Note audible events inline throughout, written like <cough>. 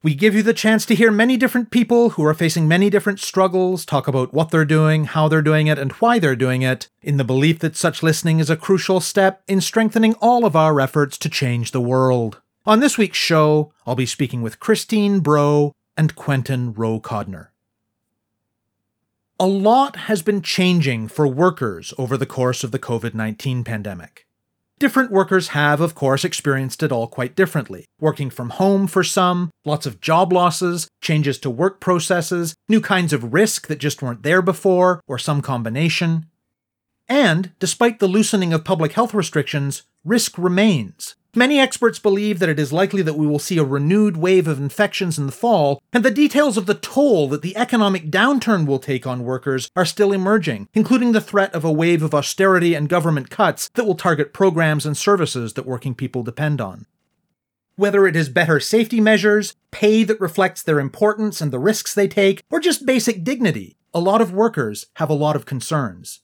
We give you the chance to hear many different people who are facing many different struggles talk about what they're doing, how they're doing it, and why they're doing it, in the belief that such listening is a crucial step in strengthening all of our efforts to change the world. On this week's show, I'll be speaking with Christine Bro and Quentin Rowe Codner. A lot has been changing for workers over the course of the COVID 19 pandemic. Different workers have, of course, experienced it all quite differently. Working from home for some, lots of job losses, changes to work processes, new kinds of risk that just weren't there before, or some combination. And, despite the loosening of public health restrictions, risk remains. Many experts believe that it is likely that we will see a renewed wave of infections in the fall, and the details of the toll that the economic downturn will take on workers are still emerging, including the threat of a wave of austerity and government cuts that will target programs and services that working people depend on. Whether it is better safety measures, pay that reflects their importance and the risks they take, or just basic dignity, a lot of workers have a lot of concerns.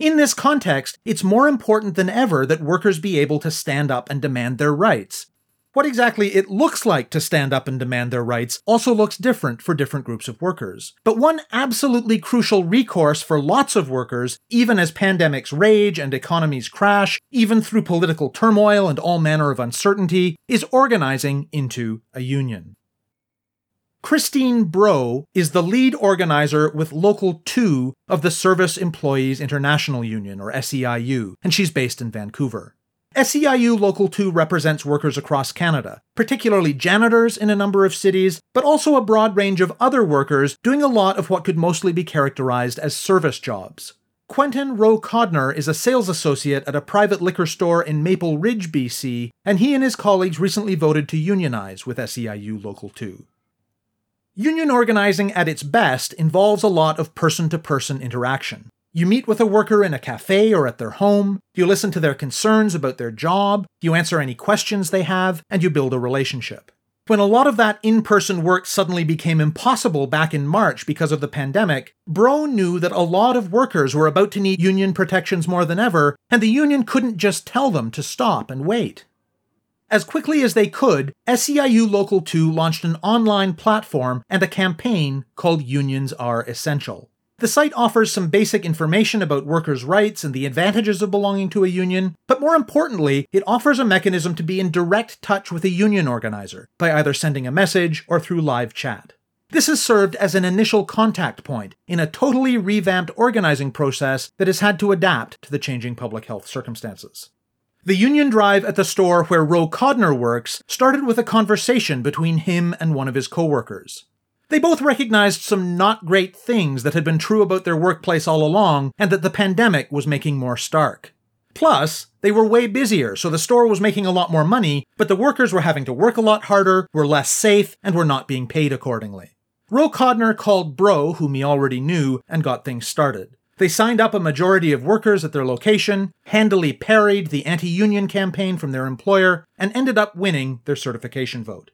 In this context, it's more important than ever that workers be able to stand up and demand their rights. What exactly it looks like to stand up and demand their rights also looks different for different groups of workers. But one absolutely crucial recourse for lots of workers, even as pandemics rage and economies crash, even through political turmoil and all manner of uncertainty, is organizing into a union. Christine Breaux is the lead organizer with Local 2 of the Service Employees International Union, or SEIU, and she's based in Vancouver. SEIU Local 2 represents workers across Canada, particularly janitors in a number of cities, but also a broad range of other workers doing a lot of what could mostly be characterized as service jobs. Quentin Rowe Codner is a sales associate at a private liquor store in Maple Ridge, BC, and he and his colleagues recently voted to unionize with SEIU Local 2. Union organizing at its best involves a lot of person to person interaction. You meet with a worker in a cafe or at their home, you listen to their concerns about their job, you answer any questions they have, and you build a relationship. When a lot of that in person work suddenly became impossible back in March because of the pandemic, Bro knew that a lot of workers were about to need union protections more than ever, and the union couldn't just tell them to stop and wait. As quickly as they could, SEIU Local 2 launched an online platform and a campaign called Unions Are Essential. The site offers some basic information about workers' rights and the advantages of belonging to a union, but more importantly, it offers a mechanism to be in direct touch with a union organizer by either sending a message or through live chat. This has served as an initial contact point in a totally revamped organizing process that has had to adapt to the changing public health circumstances. The union drive at the store where Rowe Codner works started with a conversation between him and one of his coworkers. They both recognized some not great things that had been true about their workplace all along and that the pandemic was making more stark. Plus, they were way busier, so the store was making a lot more money, but the workers were having to work a lot harder, were less safe, and were not being paid accordingly. Rowe Codner called Bro, whom he already knew, and got things started. They signed up a majority of workers at their location, handily parried the anti union campaign from their employer, and ended up winning their certification vote.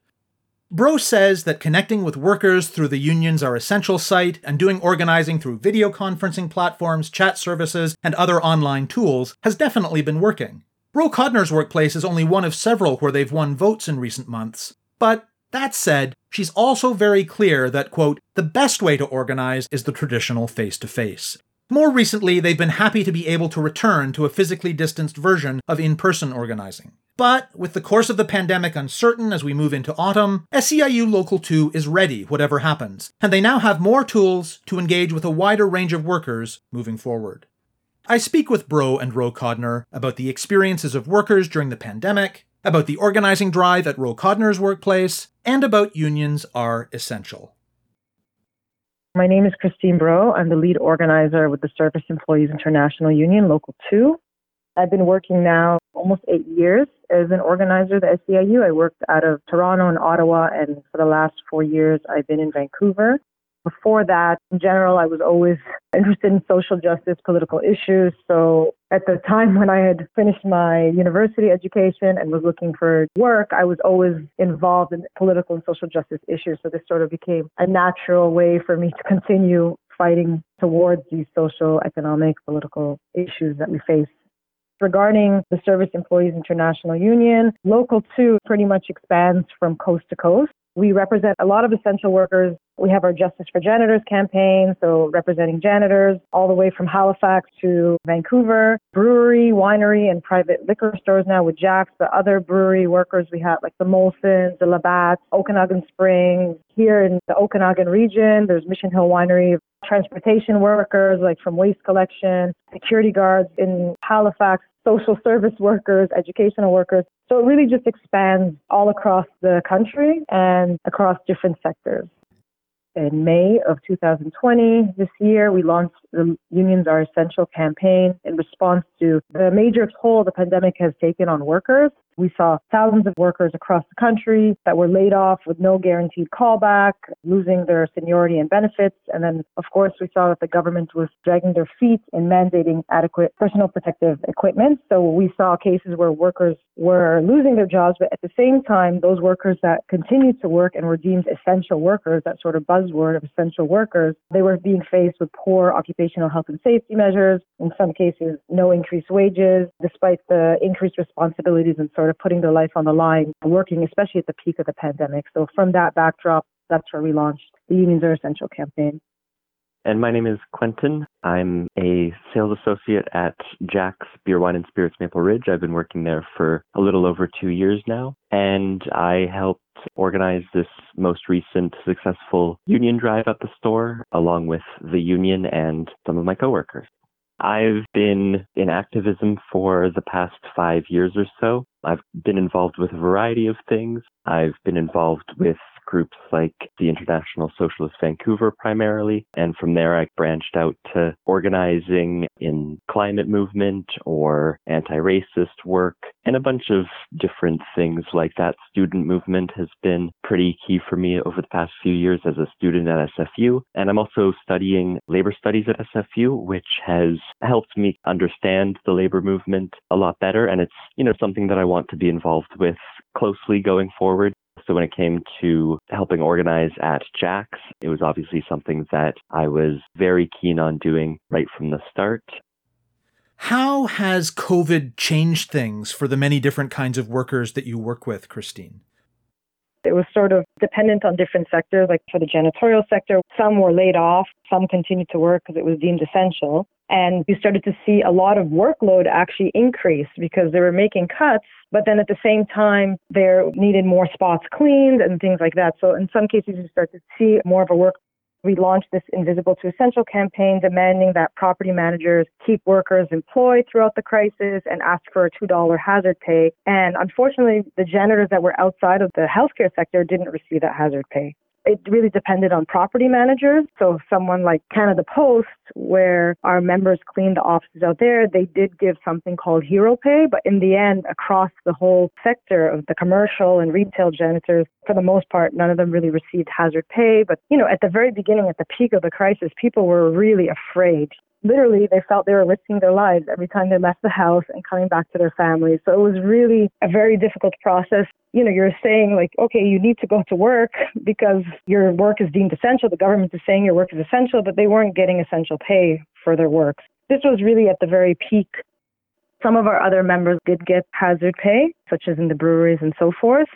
Bro says that connecting with workers through the Unions Are Essential site and doing organizing through video conferencing platforms, chat services, and other online tools has definitely been working. Rowe Codner's workplace is only one of several where they've won votes in recent months. But that said, she's also very clear that, quote, the best way to organize is the traditional face to face. More recently, they've been happy to be able to return to a physically distanced version of in person organizing. But with the course of the pandemic uncertain as we move into autumn, SEIU Local 2 is ready, whatever happens, and they now have more tools to engage with a wider range of workers moving forward. I speak with Bro and Rowe Codner about the experiences of workers during the pandemic, about the organizing drive at Rowe Codner's workplace, and about unions are essential. My name is Christine Breaux. I'm the lead organizer with the Service Employees International Union, Local 2. I've been working now almost eight years as an organizer at the SEIU. I worked out of Toronto and Ottawa, and for the last four years, I've been in Vancouver. Before that, in general, I was always interested in social justice, political issues. So at the time when I had finished my university education and was looking for work, I was always involved in political and social justice issues. So this sort of became a natural way for me to continue fighting towards these social, economic, political issues that we face. Regarding the Service Employees International Union, Local 2 pretty much expands from coast to coast. We represent a lot of essential workers. We have our Justice for Janitors campaign, so representing janitors all the way from Halifax to Vancouver, brewery, winery, and private liquor stores now with Jack's, the other brewery workers we have like the Molsons, the Labatt's, Okanagan Springs. Here in the Okanagan region, there's Mission Hill Winery, transportation workers like from waste collection, security guards in Halifax, social service workers, educational workers. So it really just expands all across the country and across different sectors. In May of 2020, this year, we launched the Unions Are Essential campaign in response to the major toll the pandemic has taken on workers we saw thousands of workers across the country that were laid off with no guaranteed callback, losing their seniority and benefits. And then, of course, we saw that the government was dragging their feet in mandating adequate personal protective equipment. So we saw cases where workers were losing their jobs, but at the same time, those workers that continued to work and were deemed essential workers, that sort of buzzword of essential workers, they were being faced with poor occupational health and safety measures, in some cases, no increased wages, despite the increased responsibilities and sort of putting their life on the line, working especially at the peak of the pandemic. So from that backdrop, that's where we launched the Unions Are Essential campaign. And my name is Quentin. I'm a sales associate at Jack's Beer, Wine, and Spirits Maple Ridge. I've been working there for a little over two years now. And I helped organize this most recent successful union drive at the store, along with the union and some of my coworkers. I've been in activism for the past five years or so. I've been involved with a variety of things. I've been involved with groups like the International Socialist Vancouver primarily. And from there, I branched out to organizing in climate movement or anti-racist work and a bunch of different things like that. Student movement has been pretty key for me over the past few years as a student at SFU. And I'm also studying labor studies at SFU, which has helped me understand the labor movement a lot better. And it's, you know, something that I want to be involved with closely going forward. So when it came to helping organize at Jack's, it was obviously something that I was very keen on doing right from the start. How has COVID changed things for the many different kinds of workers that you work with, Christine? It was sort of dependent on different sectors. Like for the janitorial sector, some were laid off, some continued to work because it was deemed essential. And you started to see a lot of workload actually increase because they were making cuts, but then at the same time, they needed more spots cleaned and things like that. So in some cases, you start to see more of a work we launched this Invisible to Essential campaign demanding that property managers keep workers employed throughout the crisis and ask for a $2 hazard pay. And unfortunately, the janitors that were outside of the healthcare sector didn't receive that hazard pay it really depended on property managers. So someone like Canada Post, where our members cleaned the offices out there, they did give something called hero pay. But in the end, across the whole sector of the commercial and retail janitors, for the most part, none of them really received hazard pay. But, you know, at the very beginning, at the peak of the crisis, people were really afraid literally they felt they were risking their lives every time they left the house and coming back to their families. So it was really a very difficult process. You know, you're saying like, okay, you need to go to work because your work is deemed essential. The government is saying your work is essential, but they weren't getting essential pay for their work. This was really at the very peak. Some of our other members did get hazard pay, such as in the breweries and so forth.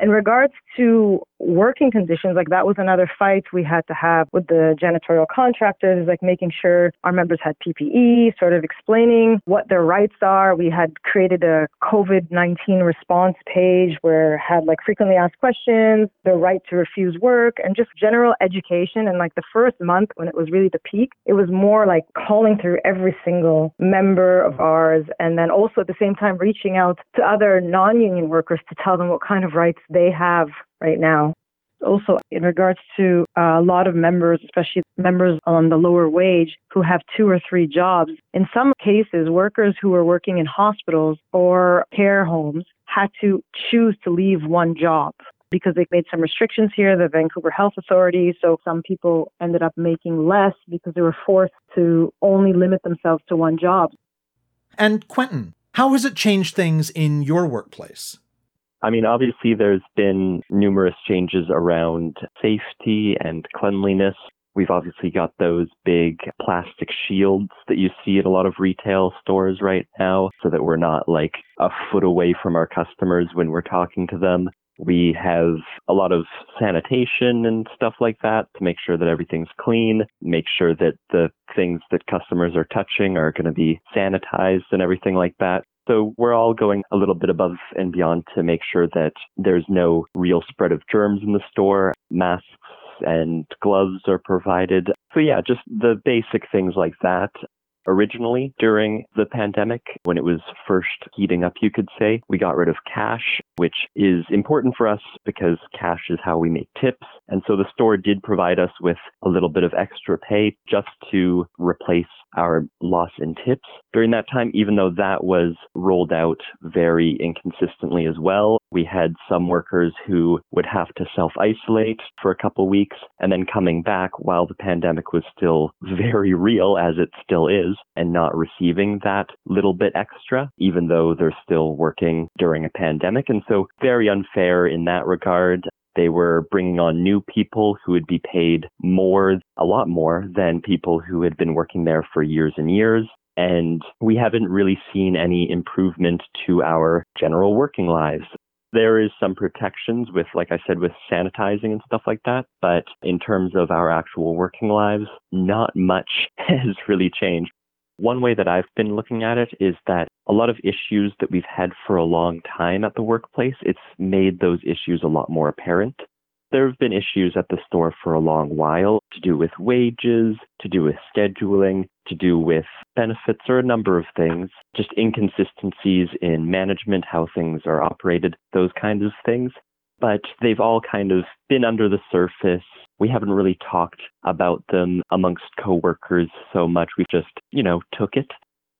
In regards to working conditions, like that was another fight we had to have with the janitorial contractors, like making sure our members had PPE, sort of explaining what their rights are. We had created a COVID 19 response page where had like frequently asked questions, the right to refuse work, and just general education. And like the first month when it was really the peak, it was more like calling through every single member of ours, and then also at the same time reaching out to other non union workers to tell them what kind of rights they have right now. Also, in regards to uh, a lot of members, especially members on the lower wage who have two or three jobs, in some cases, workers who are working in hospitals or care homes had to choose to leave one job because they made some restrictions here, the Vancouver Health Authority. So some people ended up making less because they were forced to only limit themselves to one job. And Quentin, how has it changed things in your workplace? I mean, obviously, there's been numerous changes around safety and cleanliness. We've obviously got those big plastic shields that you see at a lot of retail stores right now so that we're not like a foot away from our customers when we're talking to them. We have a lot of sanitation and stuff like that to make sure that everything's clean, make sure that the things that customers are touching are going to be sanitized and everything like that. So we're all going a little bit above and beyond to make sure that there's no real spread of germs in the store. Masks and gloves are provided. So yeah, just the basic things like that. Originally, during the pandemic, when it was first heating up, you could say, we got rid of cash, which is important for us because cash is how we make tips. And so the store did provide us with a little bit of extra pay just to replace our loss in tips during that time, even though that was rolled out very inconsistently as well. We had some workers who would have to self isolate for a couple weeks and then coming back while the pandemic was still <laughs> very real, as it still is, and not receiving that little bit extra, even though they're still working during a pandemic. And so very unfair in that regard. They were bringing on new people who would be paid more, a lot more than people who had been working there for years and years. And we haven't really seen any improvement to our general working lives. There is some protections with, like I said, with sanitizing and stuff like that. But in terms of our actual working lives, not much <laughs> has really changed. One way that I've been looking at it is that a lot of issues that we've had for a long time at the workplace, it's made those issues a lot more apparent. There have been issues at the store for a long while to do with wages, to do with scheduling, to do with benefits, or a number of things, just inconsistencies in management, how things are operated, those kinds of things. But they've all kind of been under the surface we haven't really talked about them amongst coworkers so much. We just, you know, took it.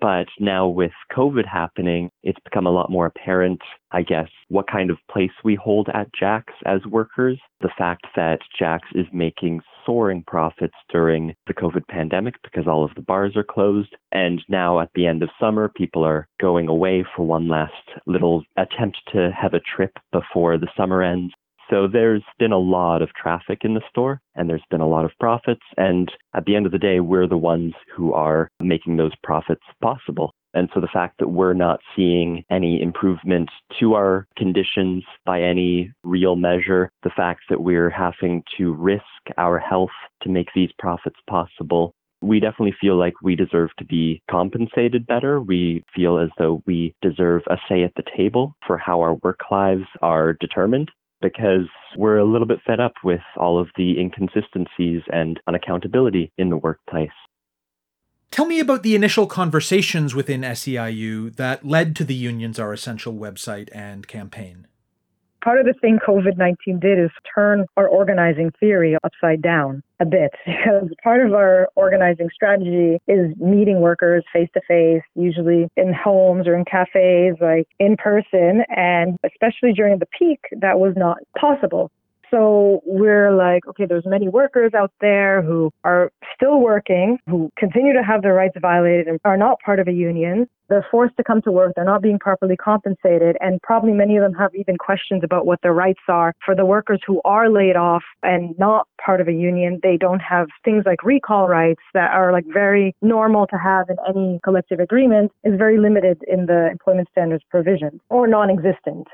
But now with COVID happening, it's become a lot more apparent, I guess, what kind of place we hold at Jack's as workers. The fact that Jack's is making soaring profits during the COVID pandemic because all of the bars are closed. And now at the end of summer, people are going away for one last little attempt to have a trip before the summer ends. So there's been a lot of traffic in the store and there's been a lot of profits. And at the end of the day, we're the ones who are making those profits possible. And so the fact that we're not seeing any improvement to our conditions by any real measure, the fact that we're having to risk our health to make these profits possible, we definitely feel like we deserve to be compensated better. We feel as though we deserve a say at the table for how our work lives are determined because we're a little bit fed up with all of the inconsistencies and unaccountability in the workplace. Tell me about the initial conversations within SEIU that led to the Unions Are Essential website and campaign. Part of the thing COVID 19 did is turn our organizing theory upside down a bit <laughs> because part of our organizing strategy is meeting workers face to face, usually in homes or in cafes, like in person. And especially during the peak, that was not possible. So we're like, okay, there's many workers out there who are still working, who continue to have their rights violated and are not part of a union. They're forced to come to work. They're not being properly compensated. And probably many of them have even questions about what their rights are. For the workers who are laid off and not part of a union, they don't have things like recall rights that are like very normal to have in any collective agreement is very limited in the employment standards provision or non-existent.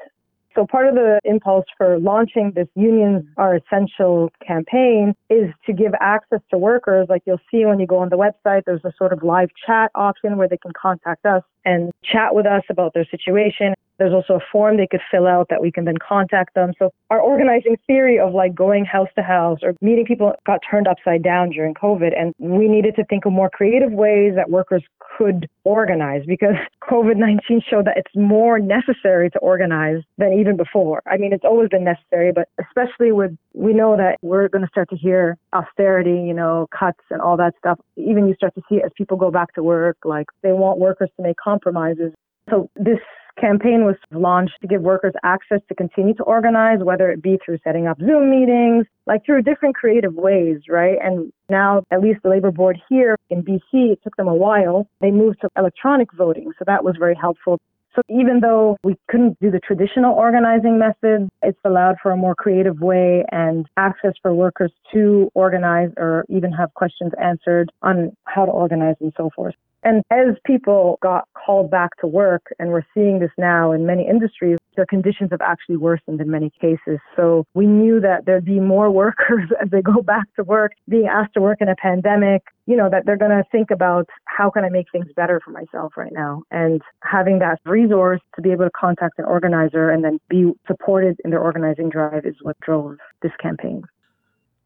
So part of the impulse for launching this Unions Are Essential campaign is to give access to workers. Like you'll see when you go on the website, there's a sort of live chat option where they can contact us and chat with us about their situation. There's also a form they could fill out that we can then contact them. So our organizing theory of like going house to house or meeting people got turned upside down during COVID. And we needed to think of more creative ways that workers could organize because <laughs> COVID 19 showed that it's more necessary to organize than even before. I mean, it's always been necessary, but especially with, we know that we're going to start to hear austerity, you know, cuts and all that stuff. Even you start to see as people go back to work, like they want workers to make compromises. So this campaign was launched to give workers access to continue to organize, whether it be through setting up Zoom meetings, like through different creative ways, right? And now, at least the labor board here in BC, it took them a while. They moved to electronic voting. So that was very helpful. So even though we couldn't do the traditional organizing method, it's allowed for a more creative way and access for workers to organize or even have questions answered on how to organize and so forth. And as people got called back to work, and we're seeing this now in many industries, their conditions have actually worsened in many cases. So we knew that there'd be more <laughs> workers as they go back to work, being asked to work in a pandemic, you know, that they're going to think about how can I make things better for myself right now? And having that resource to be able to contact an organizer and then be supported in their organizing drive is what drove this campaign.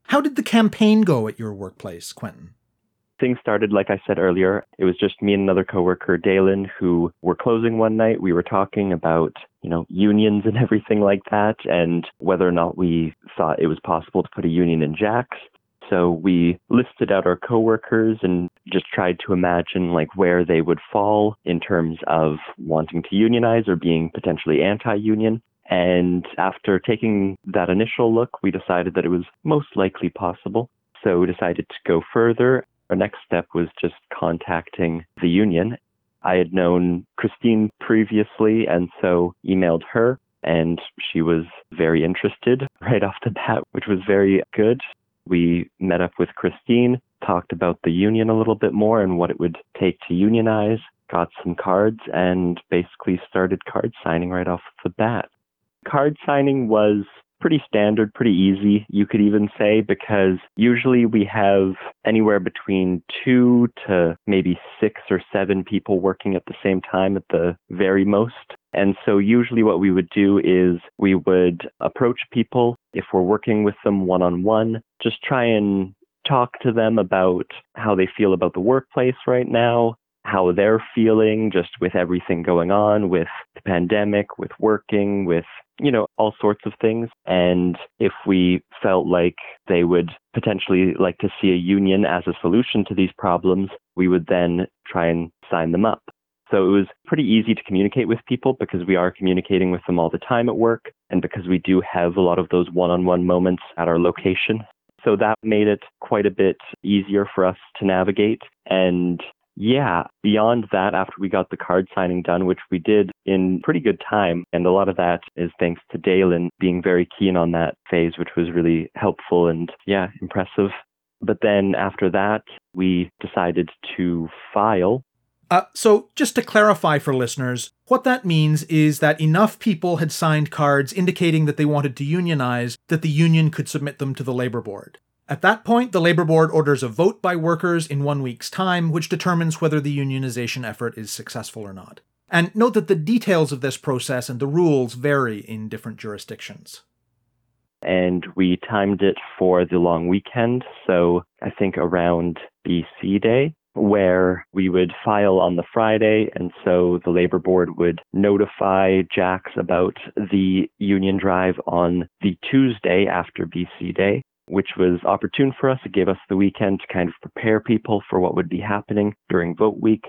How did the campaign go at your workplace, Quentin? Things started, like I said earlier, it was just me and another coworker, Dalen, who were closing one night. We were talking about, you know, unions and <laughs> everything like that, and whether or not we thought it was possible to put a union in Jack's. So we listed out our coworkers and just tried to imagine like where they would fall in terms of wanting to unionize or being potentially anti-union. And after taking that initial look, we decided that it was most likely possible. So we decided to go further our next step was just contacting the union. I had known Christine previously and so emailed her and she was very interested <laughs> right off the bat, which was very good. We met up with Christine, talked about the union a little bit more and what it would take to unionize, got some cards, and basically started card signing right off the bat. Card signing was pretty standard, pretty easy, you could even say, because usually we have anywhere between two to maybe six or seven people working at the same time at the very most. And so usually what we would do is we would approach people if we're working with them one on one, just try and talk to them about how they feel about the workplace right now, how they're feeling just with everything going on with the pandemic, with working, with, you know, all sorts of things. And if we felt like they would potentially like to see a union as a solution to these problems, we would then try and sign them up. So it was pretty easy to communicate with people because we are communicating with them all the time at work and because we do have a lot of those one on one moments at our location. So that made it quite a bit easier for us to navigate. And yeah, beyond that, after we got the card signing done, which we did in pretty good time, and a lot of that is thanks to Dalen being very keen on that phase, which was really helpful and, yeah, impressive. But then after that, we decided to file. Uh, so, just to clarify for listeners, what that means is that enough people had signed cards indicating that they wanted to unionize that the union could submit them to the labor board. At that point, the Labor Board orders a vote by workers in one week's time, which determines whether the unionization effort is successful or not. And note that the details of this process and the rules vary in different jurisdictions. And we timed it for the long weekend, so I think around BC Day, where we would file on the Friday, and so the Labor Board would notify Jack's about the union drive on the Tuesday after BC Day which was opportune for us. It gave us the weekend to kind of prepare people for what would be happening during vote week.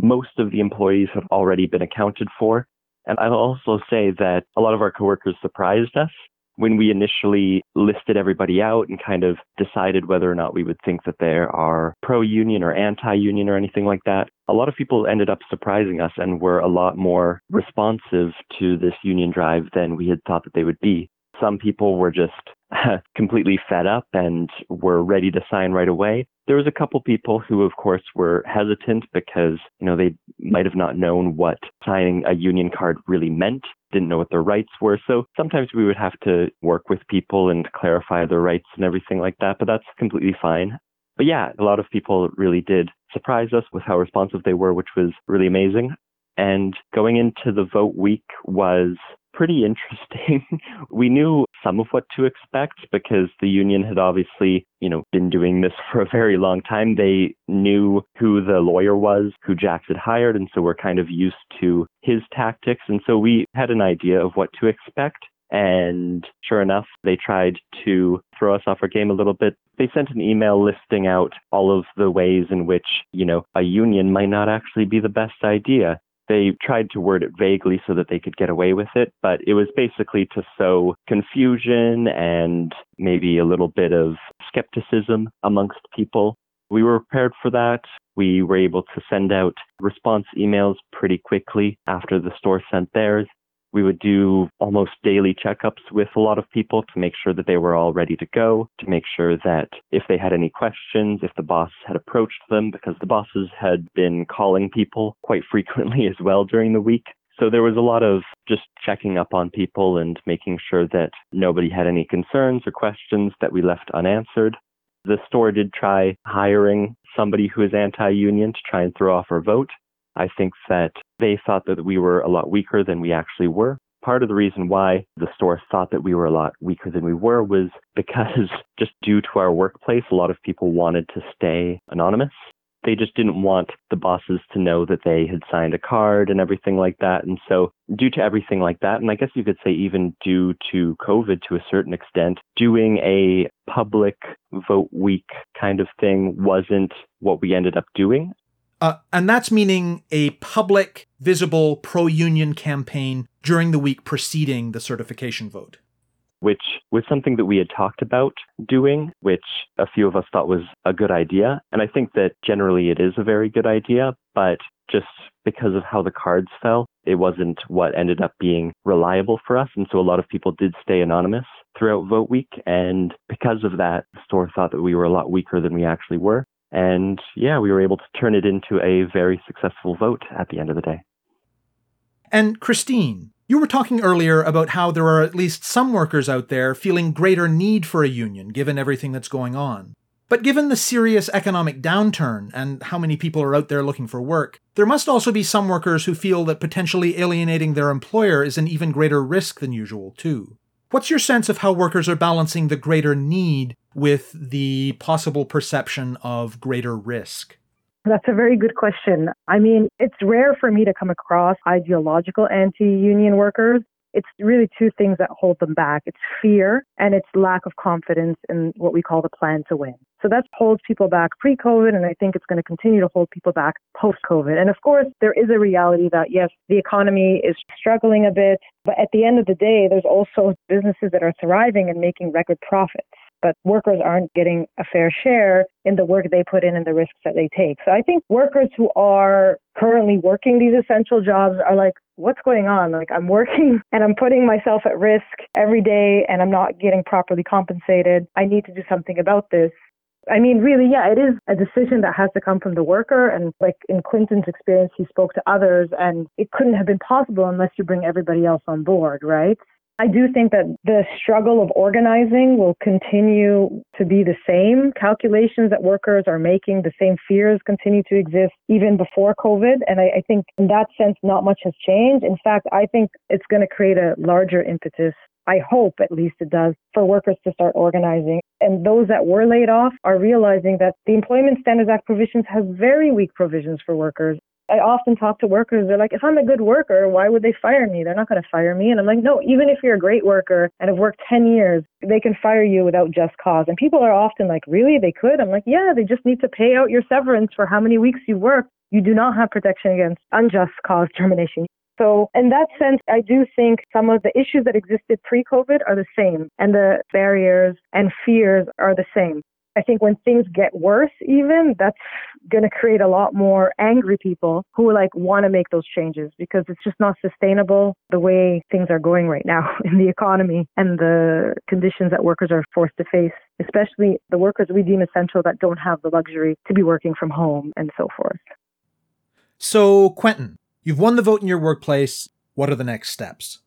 Most of the employees have already been accounted for. And I'll also say that a lot of our coworkers surprised us when we initially listed everybody out and kind of decided whether or not we would think that they are pro union or anti union or anything like that. A lot of people ended up surprising us and were a lot more responsive to this union drive than we had thought that they would be. Some people were just <laughs> completely fed up and were ready to sign right away. There was a couple people who, of course, were hesitant because, you know, they might have not known what signing a union card really meant, didn't know what their rights were. So sometimes we would have to work with people and clarify their rights and everything like that, but that's completely fine. But yeah, a lot of people really did surprise us with how responsive they were, which was really amazing. And going into the vote week was pretty interesting. <laughs> we knew some of what to expect because the union had obviously, you know, been doing this <laughs> for a very long time. They knew who the lawyer was, who Jack's had hired, and so we're kind of used to his tactics. And so we had an idea of what to expect. And sure enough, they tried to throw us off our game a little bit. They sent an email listing out all of the ways in which, you know, a union might not actually be the best idea. They tried to word it vaguely so that they could get away with it, but it was basically to sow confusion and maybe a little bit of skepticism amongst people. We were prepared for that. We were able to send out response emails pretty quickly after the store sent theirs. We would do almost daily checkups with a lot of people to make sure that they were all ready to go, to make sure that if they had any questions, if the boss had approached them, because the bosses had been calling people quite <laughs> frequently as well during the week. So there was a lot of just checking up on people and making sure that nobody had any concerns or questions that we left unanswered. The store did try hiring somebody who is anti union to try and throw off our vote. I think that they thought that we were a lot weaker than we actually were. Part of the reason why the store thought that we were a lot weaker than we were was because <laughs> just due to our workplace, a lot of people wanted to stay anonymous. They just didn't want the bosses to know that they had signed a card and everything like that. And so, due to everything like that, and I guess you could say even due to COVID to a certain extent, doing a public vote week kind of thing wasn't what we ended up doing. Uh, and that's meaning a public, visible pro union campaign during the week preceding the certification vote. Which was something that we had talked about doing, which a few of us thought was a good idea. And I think that generally it is a very good idea, but just because of how the cards fell, it wasn't what ended up being reliable for us. And so a lot of people did stay anonymous throughout vote week. And because of that, the store thought that we were a lot weaker than we actually were. And yeah, we were able to turn it into a very successful vote at the end of the day. And Christine, you were talking earlier about how there are at least some workers out there feeling greater need for a union given everything that's going on. But given the serious economic downturn and how many people are out there looking for work, there must also be some workers who feel that potentially alienating their employer is an even greater risk than usual, too. What's your sense of how workers are balancing the greater need with the possible perception of greater risk? That's a very good question. I mean, it's rare for me to come across ideological anti union workers it's really two things that hold them back. It's fear and it's lack of confidence in what we call the plan to win. So that holds people back pre-COVID, and I think it's going to continue to hold people back post-COVID. And of course, there is a reality that yes, the economy is struggling a bit, but at the end of the day, there's also businesses that are thriving and making record profits but workers aren't getting a fair share in the work they put in and the risks that they take. So I think workers who are currently working these essential jobs are like, what's going on? Like, I'm working <laughs> and I'm putting myself at risk every day and I'm not getting properly compensated. I need to do something about this. I mean, really, yeah, it is a decision that has to come from the worker. And like in Quentin's experience, he spoke to others, and it couldn't have been possible unless you bring everybody else on board, right? I do think that the struggle of organizing will continue to be the same. Calculations that workers are making, the same fears continue to exist even before COVID. And I, I think in that sense, not much has changed. In fact, I think it's going to create a larger impetus I hope at least it does, for workers to start organizing. And those that were laid off are realizing that the Employment Standards Act provisions have very weak provisions for workers. I often talk to workers. They're like, if I'm a good worker, why would they fire me? They're not going to fire me. And I'm like, no, even if you're a great worker and have worked 10 years, they can fire you without just cause. And people are often like, really? They could? I'm like, yeah, they just need to pay out your severance for how many weeks you worked. You do not have protection against unjust cause termination. So, in that sense, I do think some of the issues that existed pre COVID are the same, and the barriers and fears are the same. I think when things get worse, even that's going to create a lot more angry people who like want to make those changes because it's just not sustainable the way things are going right now <laughs> in the economy and the conditions that workers are forced to face, especially the workers we deem essential that don't have the luxury to be working from home and so forth. So, Quentin, you've won the vote in your workplace. What are the next steps?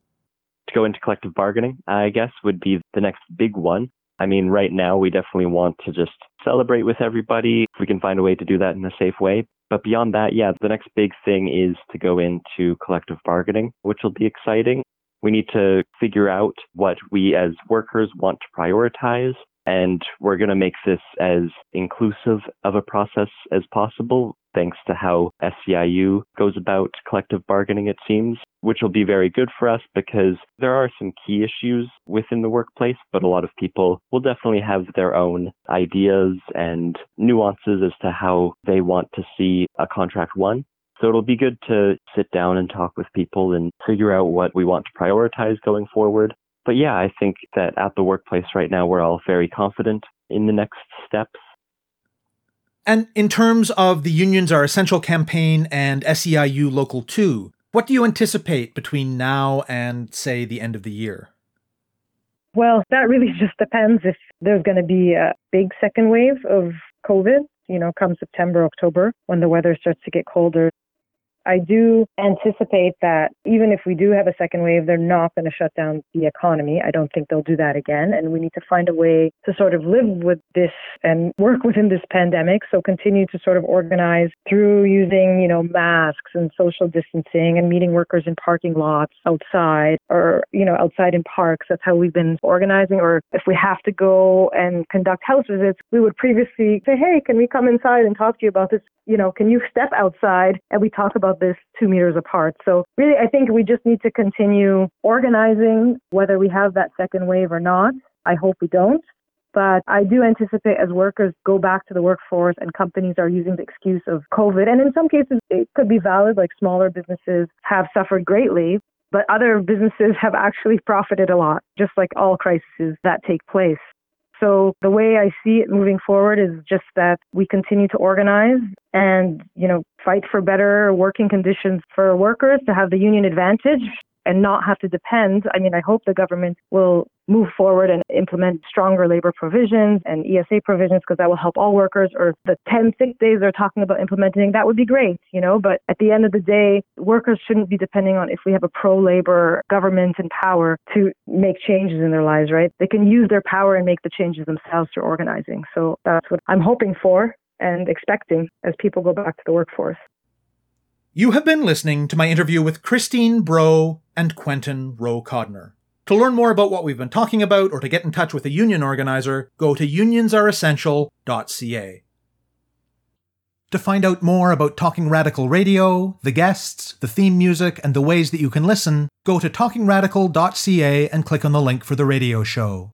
To go into collective bargaining, I guess, would be the next big one. I mean, right now, we definitely want to just celebrate with everybody if we can find a way to do that in a safe way. But beyond that, yeah, the next big thing is to go into collective bargaining, which will be exciting. We need to figure out what we as workers want to prioritize and we're going to make this as inclusive of a process as possible, thanks to how SEIU goes about collective bargaining, it seems, which will be very good for us because there are some key issues within the workplace, but a lot of people will definitely have their own ideas and nuances as to how they want to see a contract won. So it'll be good to sit down and talk with people and figure out what we want to prioritize going forward. But yeah, I think that at the workplace right now, we're all very confident in the next steps. And in terms of the Unions Are Essential campaign and SEIU Local 2, what do you anticipate between now and, say, the end of the year? Well, that really <laughs> just depends if there's going to be a big second wave of COVID, you know, come September, October, when the weather starts to get colder. I do anticipate that even if we do have a second wave, they're not going to shut down the economy. I don't think they'll do that again. And we need to find a way to sort of live with this and work within this pandemic. So continue to sort of organize through using, you know, masks and social distancing and meeting workers in parking lots outside or, you know, outside in parks. That's how we've been organizing. Or if we have to go and conduct house visits, we would previously say, hey, can we come inside and talk to you about this? You know, can you step outside and we talk about this two meters apart. So really, I think we just need to continue organizing whether we have that second wave or not. I hope we don't. But I do anticipate as workers go back to the workforce and companies are using the excuse of COVID. And in some cases, it could be valid, like smaller businesses have suffered greatly, but other businesses have actually profited a lot, just like all crises that take place. So the way I see it moving forward is just that we continue to organize and, you know, fight for better working conditions for workers to have the union advantage and not have to depend. I mean, I hope the government will move forward and implement stronger labor provisions and ESA provisions because that will help all workers or the 10 sick days they're talking about implementing. That would be great, you know, but at the end of the day, workers shouldn't be depending on if we have a pro labor government in power to make changes in their lives, right? They can use their power and make the changes themselves through organizing. So that's what I'm hoping for and expecting as people go back to the workforce. You have been listening to my interview with Christine Bro and Quentin Rowe Codner. To learn more about what we've been talking about or to get in touch with a union organizer, go to unionsareessential.ca. To find out more about Talking Radical Radio, the guests, the theme music, and the ways that you can listen, go to talkingradical.ca and click on the link for the radio show.